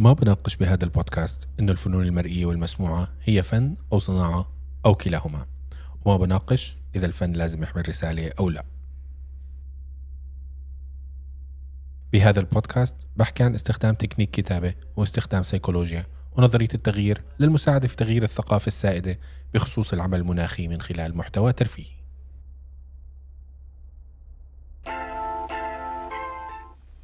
ما بناقش بهذا البودكاست إنه الفنون المرئية والمسموعة هي فن أو صناعة أو كلاهما. وما بناقش إذا الفن لازم يحمل رسالة أو لا. بهذا البودكاست بحكي عن استخدام تكنيك كتابة واستخدام سيكولوجيا ونظرية التغيير للمساعدة في تغيير الثقافة السائدة بخصوص العمل المناخي من خلال محتوى ترفيهي.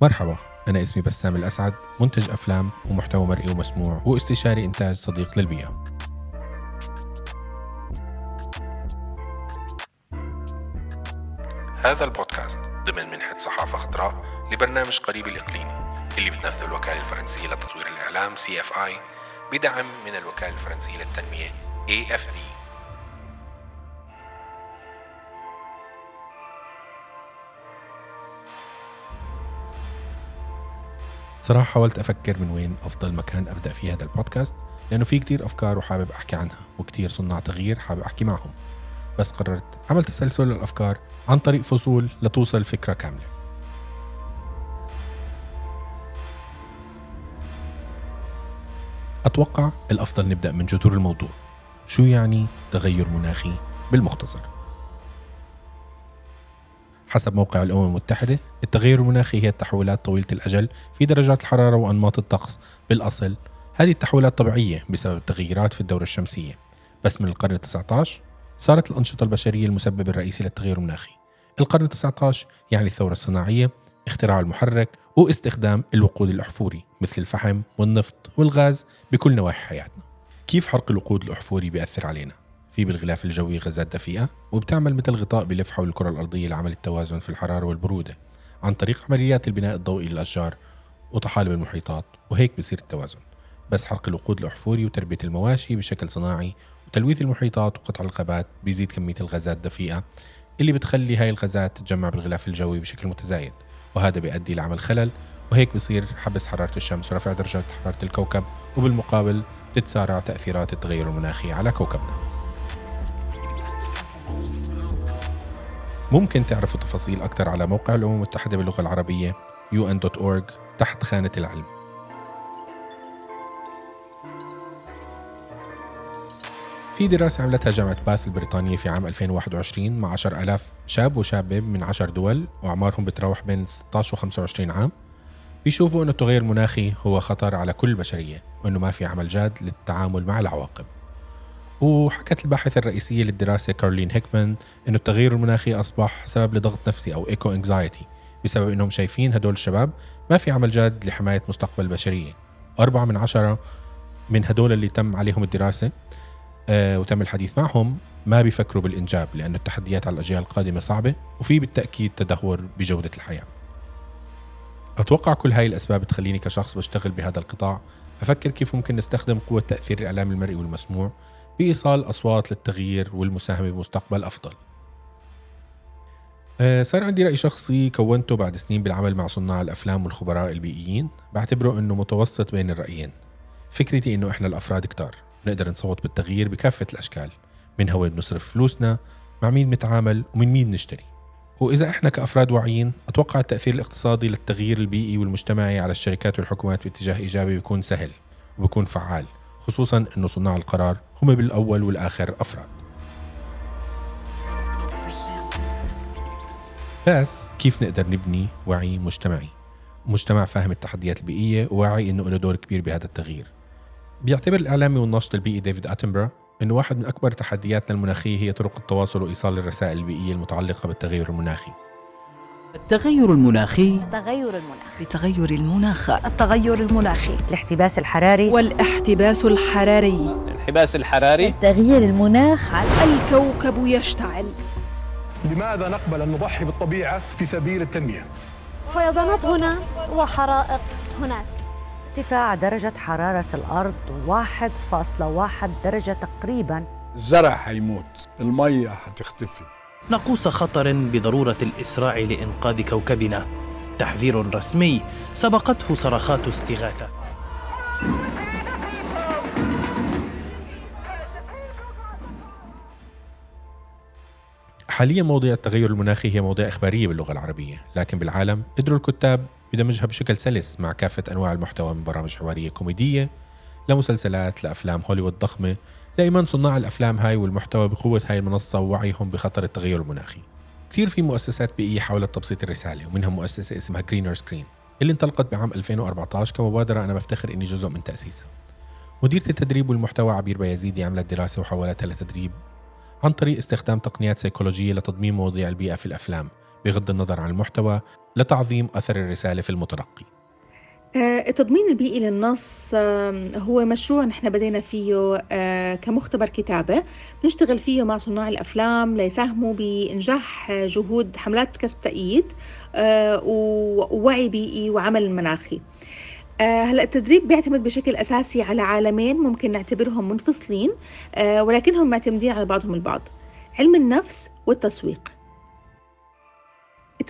مرحبا. أنا اسمي بسام الأسعد منتج أفلام ومحتوى مرئي ومسموع واستشاري إنتاج صديق للبيئة. هذا البودكاست ضمن منحة صحافة خضراء لبرنامج قريب الإقليمي اللي بتنفذه الوكالة الفرنسية لتطوير الإعلام CFI بدعم من الوكالة الفرنسية للتنمية AFD صراحة حاولت أفكر من وين أفضل مكان أبدأ فيه هذا البودكاست لأنه في كتير أفكار وحابب أحكي عنها وكتير صناع تغيير حابب أحكي معهم. بس قررت عمل تسلسل الأفكار عن طريق فصول لتوصل فكرة كاملة. أتوقع الأفضل نبدأ من جذور الموضوع. شو يعني تغير مناخي بالمختصر؟ حسب موقع الأمم المتحدة. التغير المناخي هي التحولات طويلة الأجل في درجات الحرارة وأنماط الطقس بالأصل. هذه التحولات طبيعية بسبب التغيرات في الدورة الشمسية. بس من القرن ال19 صارت الأنشطة البشرية المسبب الرئيسي للتغير المناخي. القرن ال19 يعني الثورة الصناعية اختراع المحرك واستخدام الوقود الأحفوري مثل الفحم والنفط والغاز بكل نواحي حياتنا. كيف حرق الوقود الأحفوري بيأثر علينا؟ في بالغلاف الجوي غازات دفيئة وبتعمل مثل غطاء بلف حول الكرة الأرضية لعمل التوازن في الحرارة والبرودة عن طريق عمليات البناء الضوئي للأشجار وطحالب المحيطات وهيك بصير التوازن بس حرق الوقود الأحفوري وتربية المواشي بشكل صناعي وتلويث المحيطات وقطع الغابات بيزيد كمية الغازات الدفيئة اللي بتخلي هاي الغازات تتجمع بالغلاف الجوي بشكل متزايد وهذا بيؤدي لعمل خلل وهيك بصير حبس حرارة الشمس ورفع درجات حرارة الكوكب وبالمقابل تتسارع تأثيرات التغير المناخي على كوكبنا. ممكن تعرفوا تفاصيل أكثر على موقع الأمم المتحدة باللغة العربية un.org تحت خانة العلم. في دراسة عملتها جامعة باث البريطانية في عام 2021 مع 10000 شاب وشابة من 10 دول وأعمارهم بتراوح بين 16 و 25 عام. بيشوفوا أنه التغير المناخي هو خطر على كل البشرية وأنه ما في عمل جاد للتعامل مع العواقب. وحكت الباحثة الرئيسية للدراسة كارلين هيكمان أنه التغير المناخي أصبح سبب لضغط نفسي أو إيكو انكزايتي بسبب أنهم شايفين هدول الشباب ما في عمل جاد لحماية مستقبل البشرية أربعة من عشرة من هدول اللي تم عليهم الدراسة آه وتم الحديث معهم ما بيفكروا بالإنجاب لأن التحديات على الأجيال القادمة صعبة وفي بالتأكيد تدهور بجودة الحياة. أتوقع كل هاي الأسباب تخليني كشخص بشتغل بهذا القطاع أفكر كيف ممكن نستخدم قوة تأثير الإعلام المرئي والمسموع بإيصال أصوات للتغيير والمساهمة بمستقبل أفضل. آه، صار عندي رأي شخصي كونته بعد سنين بالعمل مع صناع الأفلام والخبراء البيئيين. بعتبره أنه متوسط بين الرأيين. فكرتي أنه إحنا الأفراد كتار. نقدر نصوت بالتغيير بكافة الأشكال. من هو بنصرف فلوسنا مع مين نتعامل ومن مين نشتري. وإذا إحنا كأفراد واعيين أتوقع التأثير الاقتصادي للتغيير البيئي والمجتمعي على الشركات والحكومات باتجاه إيجابي بيكون سهل وبيكون فعال. خصوصا أنه صناع القرار هم بالأول والآخر أفراد. بس كيف نقدر نبني وعي مجتمعي؟ مجتمع فاهم التحديات البيئية وواعي أنه له دور كبير بهذا التغيير. بيعتبر الإعلامي والناشط البيئي ديفيد أتنبرا أنه واحد من أكبر تحدياتنا المناخية هي طرق التواصل وإيصال الرسائل البيئية المتعلقة بالتغير المناخي. التغير المناخي. التغير المناخي. لتغير المناخ التغير المناخي. الاحتباس الحراري. والاحتباس الحراري. الانحباس الحراري. تغيير المناخ. الكوكب يشتعل. لماذا نقبل أن نضحي بالطبيعة في سبيل التنمية؟ فيضانات هنا وحرائق هناك. ارتفاع درجة حرارة الأرض 1.1 درجة تقريبا. الزرع حيموت المية حتختفي. نقوص خطر بضرورة الإسراع لإنقاذ كوكبنا. تحذير رسمي سبقته صرخات استغاثة. حاليا مواضيع التغير المناخي هي مواضيع إخبارية باللغة العربية لكن بالعالم قدروا الكتاب يدمجها بشكل سلس مع كافة أنواع المحتوى من برامج حوارية كوميدية لمسلسلات لأفلام هوليوود ضخمة لإيمان صناع الأفلام هاي والمحتوى بقوة هاي المنصة ووعيهم بخطر التغير المناخي. كثير في مؤسسات بيئية حاولت تبسيط الرسالة ومنها مؤسسة اسمها Greener Screen اللي انطلقت بعام 2014 كمبادرة أنا بفتخر إني جزء من تأسيسها. مديرة التدريب والمحتوى عبير بيزيدي عملت دراسة وحولتها لتدريب عن طريق استخدام تقنيات سيكولوجية لتضمين مواضيع البيئة في الأفلام بغض النظر عن المحتوى لتعظيم أثر الرسالة في المتلقي التضمين البيئي للنص آه، هو مشروع نحن بدينا فيه آه، كمختبر كتابة. نشتغل فيه مع صناع الأفلام ليساهموا بإنجاح جهود حملات كسب تأييد ووعي بيئي وعمل مناخي. هلأ التدريب بيعتمد بشكل أساسي على عالمين ممكن نعتبرهم منفصلين ولكنهم معتمدين على بعضهم البعض. علم النفس والتسويق.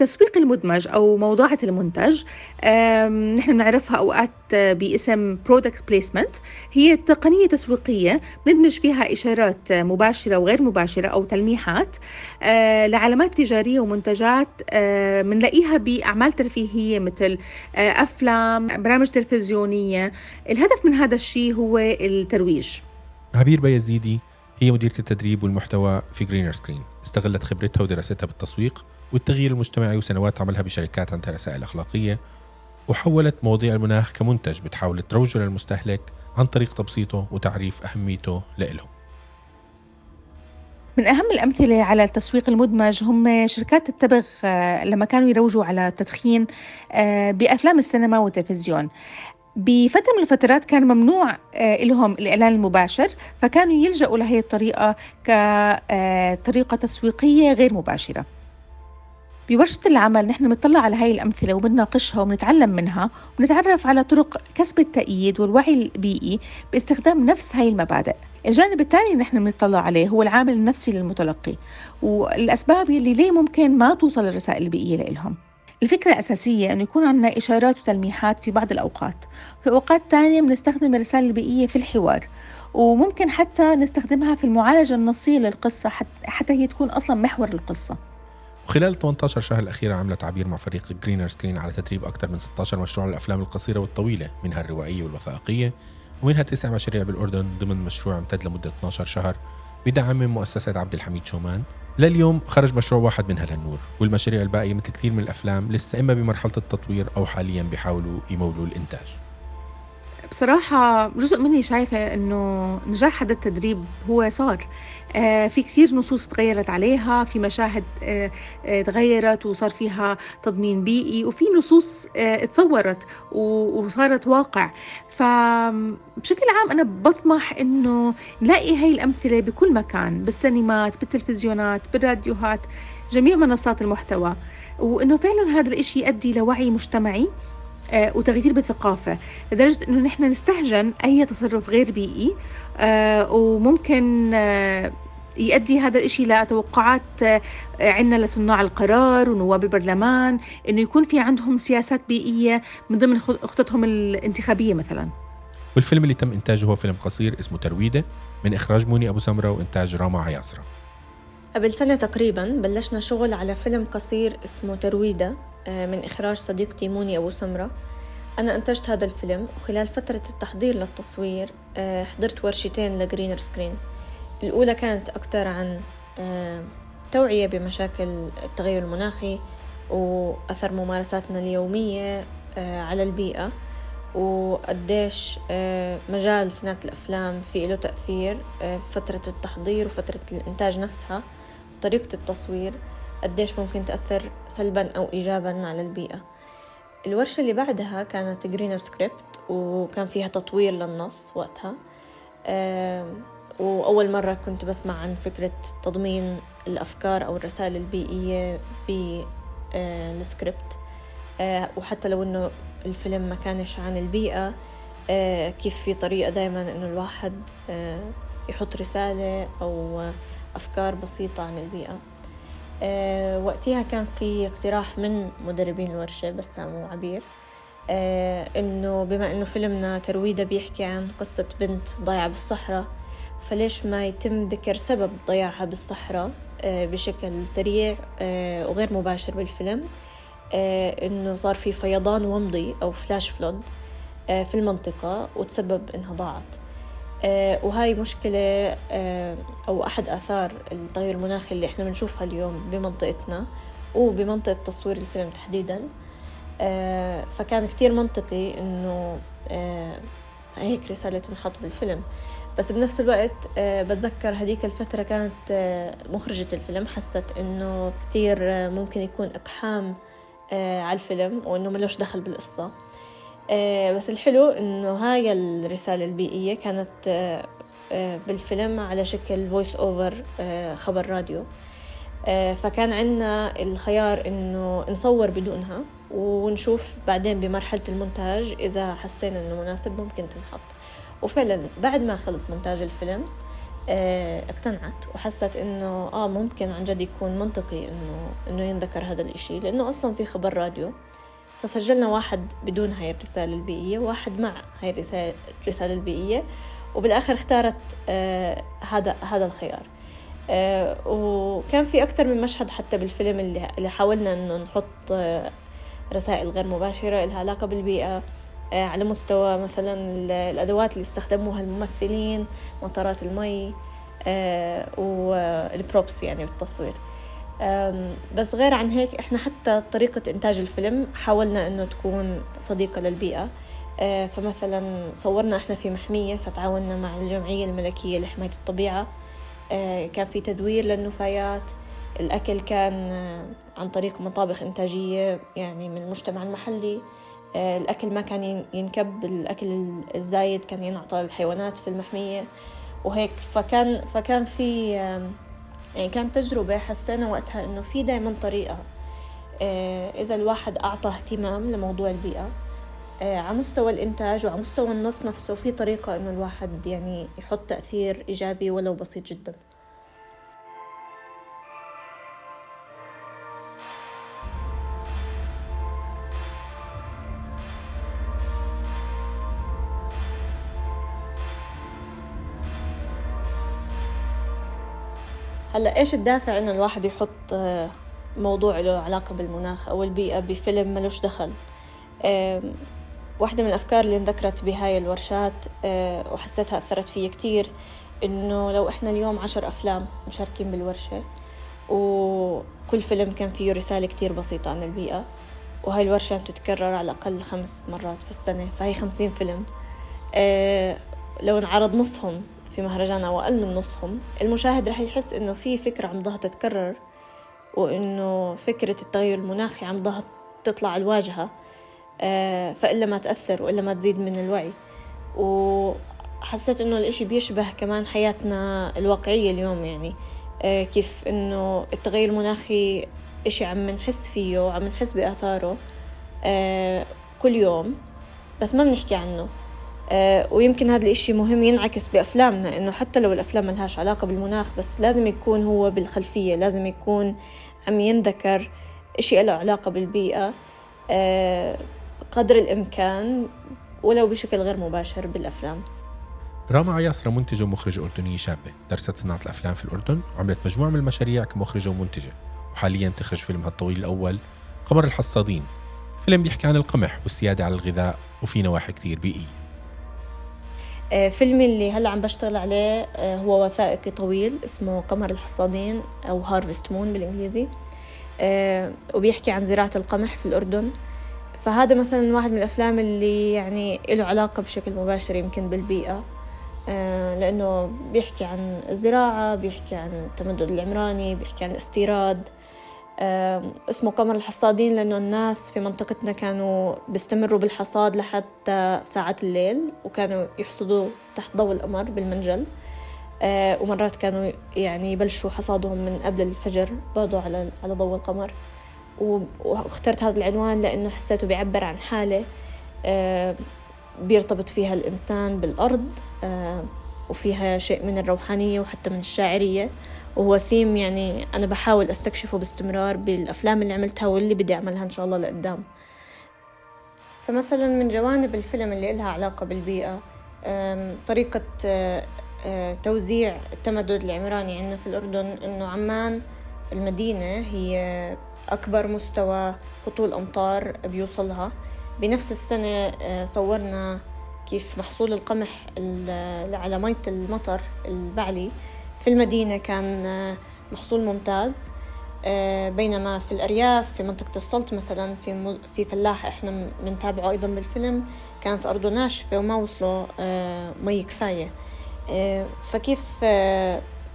التسويق المدمج أو موضعة المنتج نحن نعرفها أوقات باسم product placement هي تقنية تسويقية ندمج فيها إشارات مباشرة وغير مباشرة أو تلميحات آه، لعلامات تجارية ومنتجات بنلاقيها بأعمال ترفيهية مثل آه، أفلام برامج تلفزيونية. الهدف من هذا الشيء هو الترويج. عبير بيزيدي هي مديرة التدريب والمحتوى في Greener Screen استغلت خبرتها ودراستها بالتسويق. والتغيير المجتمعي وسنوات عملها بشركات عندها رسائل أخلاقية وحولت مواضيع المناخ كمنتج بتحاول تروجه للمستهلك عن طريق تبسيطه وتعريف أهميته لإلهم. من أهم الأمثلة على التسويق المدمج هم شركات التبغ آه، لما كانوا يروجوا على التدخين آه، بأفلام السينما والتلفزيون. بفترة من الفترات كان ممنوع آه، لهم الإعلان المباشر فكانوا يلجأوا لهي الطريقة كطريقة تسويقية غير مباشرة. بورشة العمل نحن بنطلع على هاي الأمثلة وبنناقشها وبنتعلم منها ونتعرف على طرق كسب التأييد والوعي البيئي باستخدام نفس هاي المبادئ. الجانب الثاني اللي نحن بنطلع عليه هو العامل النفسي للمتلقي والأسباب اللي ليه ممكن ما توصل الرسائل البيئية لهم الفكرة الأساسية أنه يكون عندنا إشارات وتلميحات في بعض الأوقات. في أوقات تانية بنستخدم الرسالة البيئية في الحوار وممكن حتى نستخدمها في المعالجة النصية للقصة حتى هي تكون أصلا محور القصة وخلال 18 شهر الأخيرة عملت عبير مع فريق Greener Screen على تدريب أكثر من 16 مشروع للأفلام القصيرة والطويلة منها الروائية والوثائقية ومنها تسع مشاريع بالأردن ضمن مشروع امتد لمدة 12 شهر بدعم من مؤسسة عبد الحميد شومان. لليوم خرج مشروع واحد منها للنور والمشاريع الباقية مثل كثير من الأفلام لسه إما بمرحلة التطوير أو حاليا بيحاولوا يمولوا الإنتاج. بصراحة جزء مني شايفة إنه نجاح هذا التدريب هو صار. آه في كثير نصوص تغيرت عليها في مشاهد آه آه تغيرت وصار فيها تضمين بيئي وفي نصوص تصورت وصارت واقع. فبشكل عام أنا بطمح إنه نلاقي هاي الأمثلة بكل مكان بالسينمات بالتلفزيونات بالراديوهات جميع منصات المحتوى. وإنه فعلا هذا الإشي يؤدي لوعي مجتمعي وتغيير بالثقافة. لدرجة أنه نحن نستهجن أي تصرف غير بيئي آه، وممكن آه، يؤدي هذا الإشي لتوقعات عندنا لصناع القرار ونواب البرلمان أنه يكون في عندهم سياسات بيئية من ضمن خططهم الانتخابية مثلا. والفيلم اللي تم إنتاجه هو فيلم قصير اسمه ترويدة. من إخراج موني أبو سمرة وإنتاج راما عياصرة. قبل سنة تقريبا بلشنا شغل على فيلم قصير اسمه ترويدة. آه، من إخراج صديقتي موني أبو سمرة. أنا أنتجت هذا الفيلم وخلال فترة التحضير للتصوير آه، حضرت ورشتين ل Greener Screen الأولى كانت أكثر عن آه، توعية بمشاكل التغير المناخي وأثر ممارساتنا اليومية على البيئة. وقديش مجال صناعة الأفلام في له تأثير فترة التحضير وفترة الإنتاج نفسها طريقة التصوير. قديش ممكن تأثر سلبا أو إيجابا على البيئة. الورشة اللي بعدها كانت Green Script وكان فيها تطوير للنص وقتها. وأول مرة كنت بسمع عن فكرة تضمين الأفكار أو الرسائل البيئية بالسكريبت آه، آه، وحتى لو إنه الفيلم ما كانش عن البيئة آه، كيف في طريقة دايما إنه الواحد يحط رسالة أو أفكار بسيطة عن البيئة. أه وقتها كان في اقتراح من مدربين الورشة بسام وعبير أه إنه بما إنه فيلمنا ترويدة بيحكي عن قصة بنت ضايعة بالصحراء فليش ما يتم ذكر سبب ضياعها بالصحراء أه بشكل سريع أه وغير مباشر بالفيلم إنه صار في فيضان ومضي أو فلاش فلود في المنطقة وتسبب إنها ضاعت. وهاي مشكلة أو أحد آثار التغير المناخي اللي إحنا بنشوفها اليوم بمنطقتنا وبمنطقة تصوير الفيلم تحديدا. فكان كتير منطقي إنه هيك رسالة تنحط بالفيلم. بس بنفس الوقت آه، بتذكر هذيك الفترة كانت آه، مخرجة الفيلم حست إنه كتير آه، ممكن يكون إقحام على الفيلم وإنه ملوش دخل بالقصة. بس الحلو إنه هاي الرسالة البيئية كانت بالفيلم على شكل voice over خبر راديو. فكان عندنا الخيار إنه نصور بدونها ونشوف بعدين بمرحلة المونتاج إذا حسينا إنه مناسب ممكن تنحط. وفعلا بعد ما خلص مونتاج الفيلم اقتنعت وحست إنه آه ممكن عن جد يكون منطقي إنه إنه ينذكر هذا الإشي لأنه أصلا في خبر راديو. فسجلنا واحد بدون هاي الرسالة البيئية وواحد مع هاي الرسالة البيئية وبالآخر اختارت آه هذا هذا الخيار. آه وكان في أكثر من مشهد حتى بالفيلم اللي, اللي حاولنا إنه نحط آه رسائل غير مباشرة لها علاقة بالبيئة آه، على مستوى مثلا الأدوات اللي استخدموها الممثلين مطارات المي آه، والبروبس يعني بالتصوير. بس غير عن هيك إحنا حتى طريقة إنتاج الفيلم حاولنا إنه تكون صديقة للبيئة. آه، فمثلا صورنا إحنا في محمية فتعاوننا مع الجمعية الملكية لحماية الطبيعة. كان في تدوير للنفايات. الأكل كان عن طريق مطابخ إنتاجية يعني من المجتمع المحلي. الأكل ما كان ينكب الأكل الزايد كان ينعطى الحيوانات في المحمية. وهيك فكان فكان في يعني كانت تجربة حسينا وقتها إنه في دايما طريقة آه، إذا الواحد أعطى اهتمام لموضوع البيئة آه، على مستوى الإنتاج وعلى مستوى النص نفسه في طريقة إنه الواحد يعني يحط تأثير إيجابي ولو بسيط جداً. هلا إيش الدافع إنه الواحد يحط آه، موضوع له علاقة بالمناخ أو البيئة بفيلم ملوش دخل؟ واحدة من الأفكار اللي انذكرت بهاي الورشات آه، وحسيتها أثرت فيي كتير إنه لو إحنا اليوم عشر أفلام مشاركين بالورشة وكل فيلم كان فيه رسالة كتير بسيطة عن البيئة وهاي الورشة بتتكرر على الأقل خمس مرات في السنة فهي خمسين فيلم آه، لو انعرض نصهم في مهرجان أو أقل من نصهم المشاهد رح يحس إنه في فكرة عم ضها تتكرر وإنه فكرة التغير المناخي عم ضها تطلع الواجهة آه، فإلا ما تأثر وإلا ما تزيد من الوعي. وحسيت إنه الإشي بيشبه كمان حياتنا الواقعية اليوم يعني آه، كيف إنه التغير المناخي إشي عم نحس فيه وعم نحس بآثاره آه، كل يوم. بس ما بنحكي عنه. ويمكن هذا الإشي مهم ينعكس بأفلامنا إنه حتى لو الأفلام ملهاش علاقة بالمناخ بس لازم يكون هو بالخلفية لازم يكون عم ينذكر إشي له علاقة بالبيئة آه، قدر الإمكان ولو بشكل غير مباشر بالأفلام. راما عياصرة منتجة ومخرجة أردنية شابة. درست صناعة الأفلام في الأردن وعملت مجموعة من المشاريع كمخرجة ومنتجة. وحاليا تخرج فيلمها الطويل الأول قمر الحصادين. فيلم بيحكي عن القمح والسيادة على الغذاء وفي نواحي كتير بيئية. آه، فيلمي اللي هلا عم بشتغل عليه آه، هو وثائقي طويل اسمه قمر الحصادين أو هارفست مون بالإنجليزي. آه، وبيحكي عن زراعة القمح في الأردن. فهذا مثلا واحد من الأفلام اللي يعني له علاقة بشكل مباشر يمكن بالبيئة. لأنه بيحكي عن الزراعة بيحكي عن التمدد العمراني بيحكي عن الاستيراد. اسمه قمر الحصادين لأنه الناس في منطقتنا كانوا بيستمروا بالحصاد لحتى ساعات الليل وكانوا يحصدوا تحت ضوء القمر بالمنجل. أه، ومرات كانوا يعني يبلشوا حصادهم من قبل الفجر برضو على على ضوء القمر. واخترت هذا العنوان لأنه حسيته بيعبر عن حالة أه، بيرتبط فيها الإنسان بالأرض أه، وفيها شيء من الروحانية وحتى من الشاعرية. وهو ثيم يعني أنا بحاول أستكشفه باستمرار بالأفلام اللي عملتها واللي بدي أعملها إن شاء الله لقدام. فمثلا من جوانب الفيلم اللي إلها علاقة بالبيئة طريقة توزيع التمدد العمراني عندنا في الأردن إنه عمان المدينة هي أكبر مستوى هطول أمطار بيوصلها. بنفس السنة صورنا كيف محصول القمح على مية المطر البعلي. في المدينة كان محصول ممتاز بينما في الأرياف في منطقة السلط مثلا في في فلاح إحنا بنتابعه أيضا بالفيلم كانت أرضه ناشفة وما وصله مي كفاية. فكيف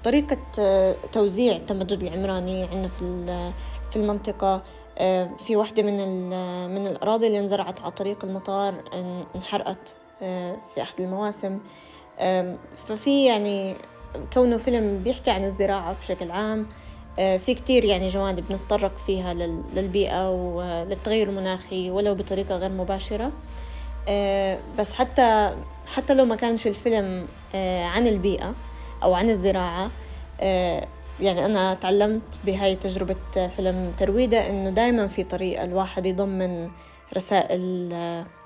طريقة توزيع التمدد العمراني عندنا في في المنطقة؟ في واحدة من من الأراضي اللي انزرعت على طريق المطار انحرقت في أحد المواسم. ففي يعني كونه فيلم بيحكي عن الزراعة بشكل عام في كتير يعني جوانب نتطرق فيها للبيئة وللتغير المناخي ولو بطريقة غير مباشرة. بس حتى حتى لو ما كانش الفيلم عن البيئة أو عن الزراعة يعني أنا تعلمت بهاي تجربة فيلم ترويدة إنه دايما في طريقة الواحد يضمن رسائل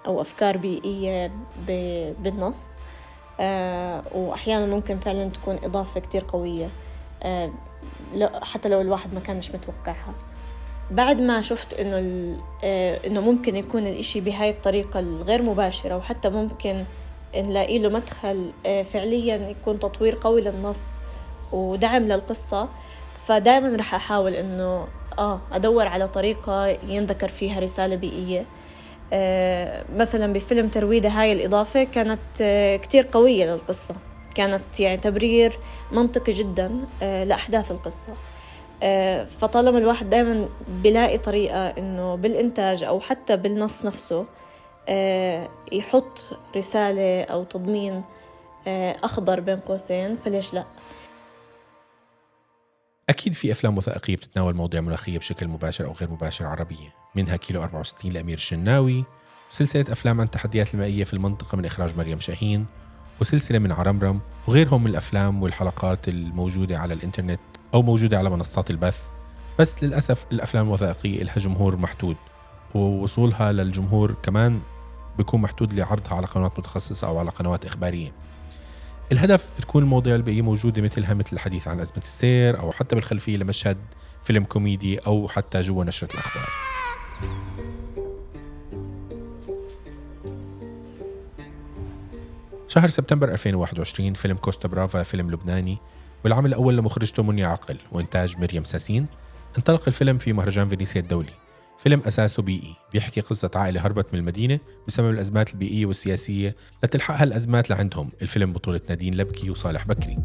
أو أفكار بيئية بالنص. وأحيانا ممكن فعلا تكون إضافة كتير قوية حتى لو الواحد ما كانش متوقعها. بعد ما شفت إنه إنه ممكن يكون الإشي بهاي الطريقة الغير مباشرة وحتى ممكن نلاقي له مدخل فعليا يكون تطوير قوي للنص ودعم للقصة فدائما رح أحاول إنه آه أدور على طريقة ينذكر فيها رسالة بيئية. آه مثلا بفيلم ترويدة هاي الإضافة كانت آه كتير قوية للقصة. كانت يعني تبرير منطقي جدا آه لأحداث القصة. آه فطالما الواحد دائما بلاقي طريقة إنه بالإنتاج أو حتى بالنص نفسه آه يحط رسالة أو تضمين آه أخضر بين قوسين فليش لأ؟ أكيد في أفلام وثائقية بتتناول مواضيع مناخية بشكل مباشر أو غير مباشر عربية منها كيلو 64 لأمير الشناوي وسلسلة أفلام عن التحديات المائية في المنطقة من إخراج مريم شاهين وسلسلة من عرمرم وغيرهم من الأفلام والحلقات الموجودة على الإنترنت أو موجودة على منصات البث. بس للأسف الأفلام الوثائقية لها جمهور محدود ووصولها للجمهور كمان بيكون محدود لعرضها على قنوات متخصصة أو على قنوات إخبارية. الهدف تكون المواضيع البيئية موجودة مثلها مثل الحديث عن أزمة السير أو حتى بالخلفية لمشهد فيلم كوميدي أو حتى جوا نشرة الأخبار. شهر سبتمبر 2021 فيلم كوستا برافا فيلم لبناني والعمل الأول لمخرجته مونيا عقل وإنتاج مريم ساسين انطلق الفيلم في مهرجان فينيسيا الدولي. فيلم أساسه بيئي بيحكي قصة عائلة هربت من المدينة بسبب الأزمات البيئية والسياسية لتلحقها الأزمات لعندهم. الفيلم بطولة نادين لبكي وصالح بكري؟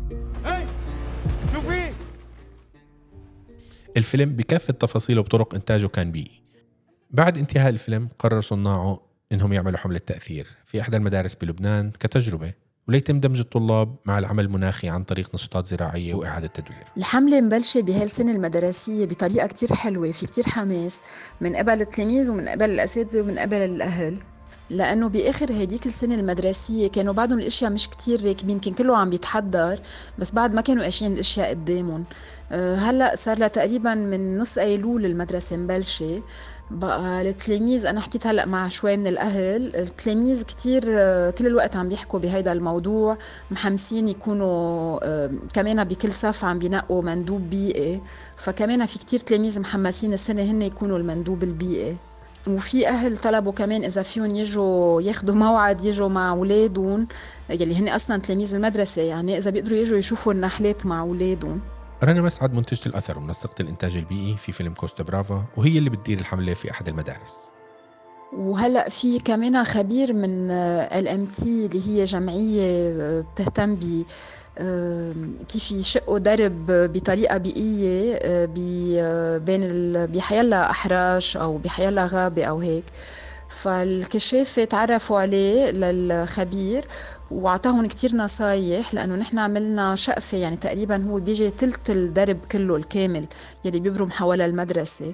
الفيلم بكافة تفاصيله وبطرق إنتاجه كان بيئي. بعد انتهاء الفيلم قرر صناعه إنهم يعملوا حملة تأثير في إحدى المدارس بلبنان كتجربة. وليتم دمج الطلاب مع العمل المناخي عن طريق نشاطات زراعية وإعادة تدوير. الحملة مبلشة بهالسنة المدرسية بطريقة كتير حلوة في كتير حماس من قبل التلاميذ ومن قبل الأساتذة ومن قبل الأهل لأنه بآخر هديك السنة المدرسية كانوا بعدهم الأشياء مش كتير راكبين كان كله عم بيتحضر بس بعد ما كانوا قاشين الأشياء قدامهم. أه، هلأ صار لها تقريبا من نص أيلول المدرسة مبلشة. بقى التلاميذ أنا حكيت هلأ مع شوي من الأهل التلاميذ كتير آه، كل الوقت عم بيحكوا بهيدا الموضوع محمسين يكونوا كمان بكل صف عم بينقوا مندوب بيئي فكمان في كتير تلاميذ محمسين السنة هن يكونوا المندوب البيئي وفي أهل طلبوا كمان إذا فيهم يجوا ياخذوا موعد يجوا مع أولادهم يلي هن أصلا تلاميذ المدرسة يعني إذا بيقدروا يجوا يشوفوا النحلات مع أولادهم. رنا مسعد منتجة الأثر ومنسقة الإنتاج البيئي في فيلم كوستا برافا وهي اللي بتدير الحملة في أحد المدارس. وهلأ في كمان خبير من ال MT اللي هي جمعية بتهتم ب كيف يشقوا درب بطريقة بيئية بين بحيلا أحراش أو بحيلا غابة أو هيك. فالكشافة تعرفوا عليه للخبير وأعطاهم كتير نصايح لأنه نحن عملنا شقفة يعني تقريبا هو بيجي تلت الدرب كله الكامل يلي بيبرم حول المدرسة.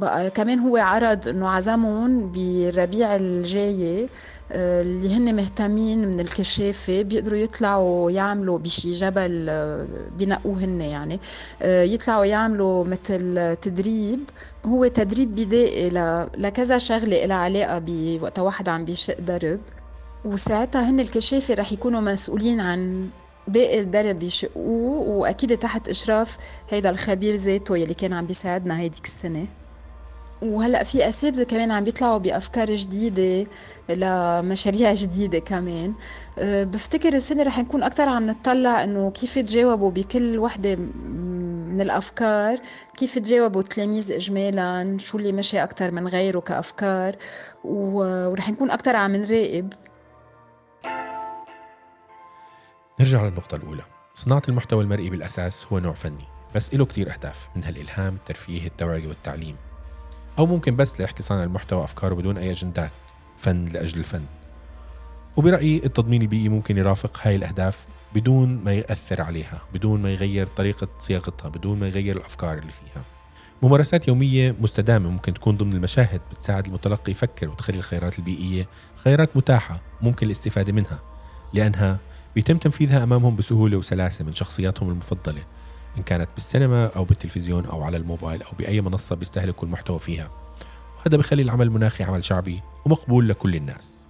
بقى كمان هو عرض إنه عزمهم بالربيع الجاي اللي هن مهتمين من الكشافة بيقدروا يطلعوا يعملوا بشي جبل أه بينقوه هن يعني. أه يطلعوا يعملوا مثل تدريب. هو تدريب بدائي لكذا شغلة لها علاقة بوقت واحد عم بيشق درب. وساعتها هن الكشافة رح يكونوا مسؤولين عن باقي الدرب يشقوه وأكيد تحت إشراف هيدا الخبير ذاته يلي كان عم بيساعدنا هيديك السنة. وهلأ في أساتذة كمان عم بيطلعوا بأفكار جديدة لمشاريع جديدة كمان. أه، بفتكر السنة رح نكون أكثر عم نطلع إنه كيف يتجاوبوا بكل وحدة من الأفكار كيف تجاوبوا التلاميذ اجمالا شو اللي مشي أكثر من غيره كأفكار ورح نكون أكثر عم نراقب. نرجع للنقطة الأولى. صناعة المحتوى المرئي بالأساس هو نوع فني بس له كتير أهداف منها الإلهام الترفيه التوعية والتعليم. أو ممكن بس ليحكي صانع المحتوى أفكاره بدون أي أجندات فن لأجل الفن. وبرأيي التضمين البيئي ممكن يرافق هاي الأهداف بدون ما يأثر عليها بدون ما يغير طريقة صياغتها بدون ما يغير الأفكار اللي فيها. ممارسات يومية مستدامة ممكن تكون ضمن المشاهد بتساعد المتلقي يفكر وتخلي الخيارات البيئية خيارات متاحة ممكن الاستفادة منها لأنها بيتم تنفيذها أمامهم بسهولة وسلاسة من شخصياتهم المفضلة إن كانت بالسينما أو بالتلفزيون أو على الموبايل أو بأي منصة بيستهلكوا المحتوى فيها. وهذا بخلي العمل المناخي عمل شعبي ومقبول لكل الناس.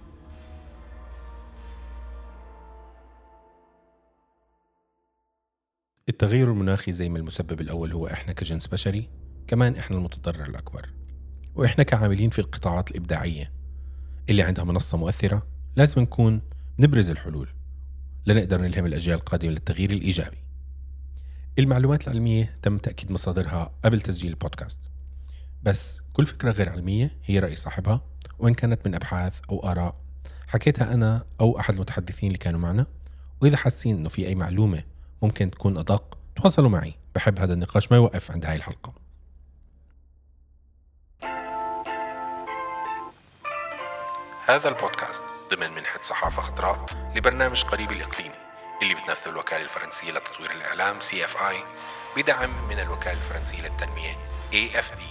التغير المناخي زي ما المسبب الأول هو إحنا كجنس بشري كمان إحنا المتضرر الأكبر. وإحنا كعاملين في القطاعات الإبداعية اللي عندها منصة مؤثرة لازم نكون نبرز الحلول. لنقدر نلهم الأجيال القادمة للتغيير الإيجابي. المعلومات العلمية تم تأكيد مصادرها قبل تسجيل البودكاست. بس كل فكرة غير علمية هي رأي صاحبها وإن كانت من أبحاث أو آراء حكيتها أنا أو أحد المتحدثين اللي كانوا معنا. وإذا حاسين إنه في أي معلومة ممكن تكون أدق تواصلوا معي. بحب هذا النقاش ما يوقف عند هاي الحلقة. هذا البودكاست. ضمن منحة صحافة خضراء لبرنامج قريب الإقليمي اللي بتنفذه الوكالة الفرنسية لتطوير الإعلام CFI بدعم من الوكالة الفرنسية للتنمية AFD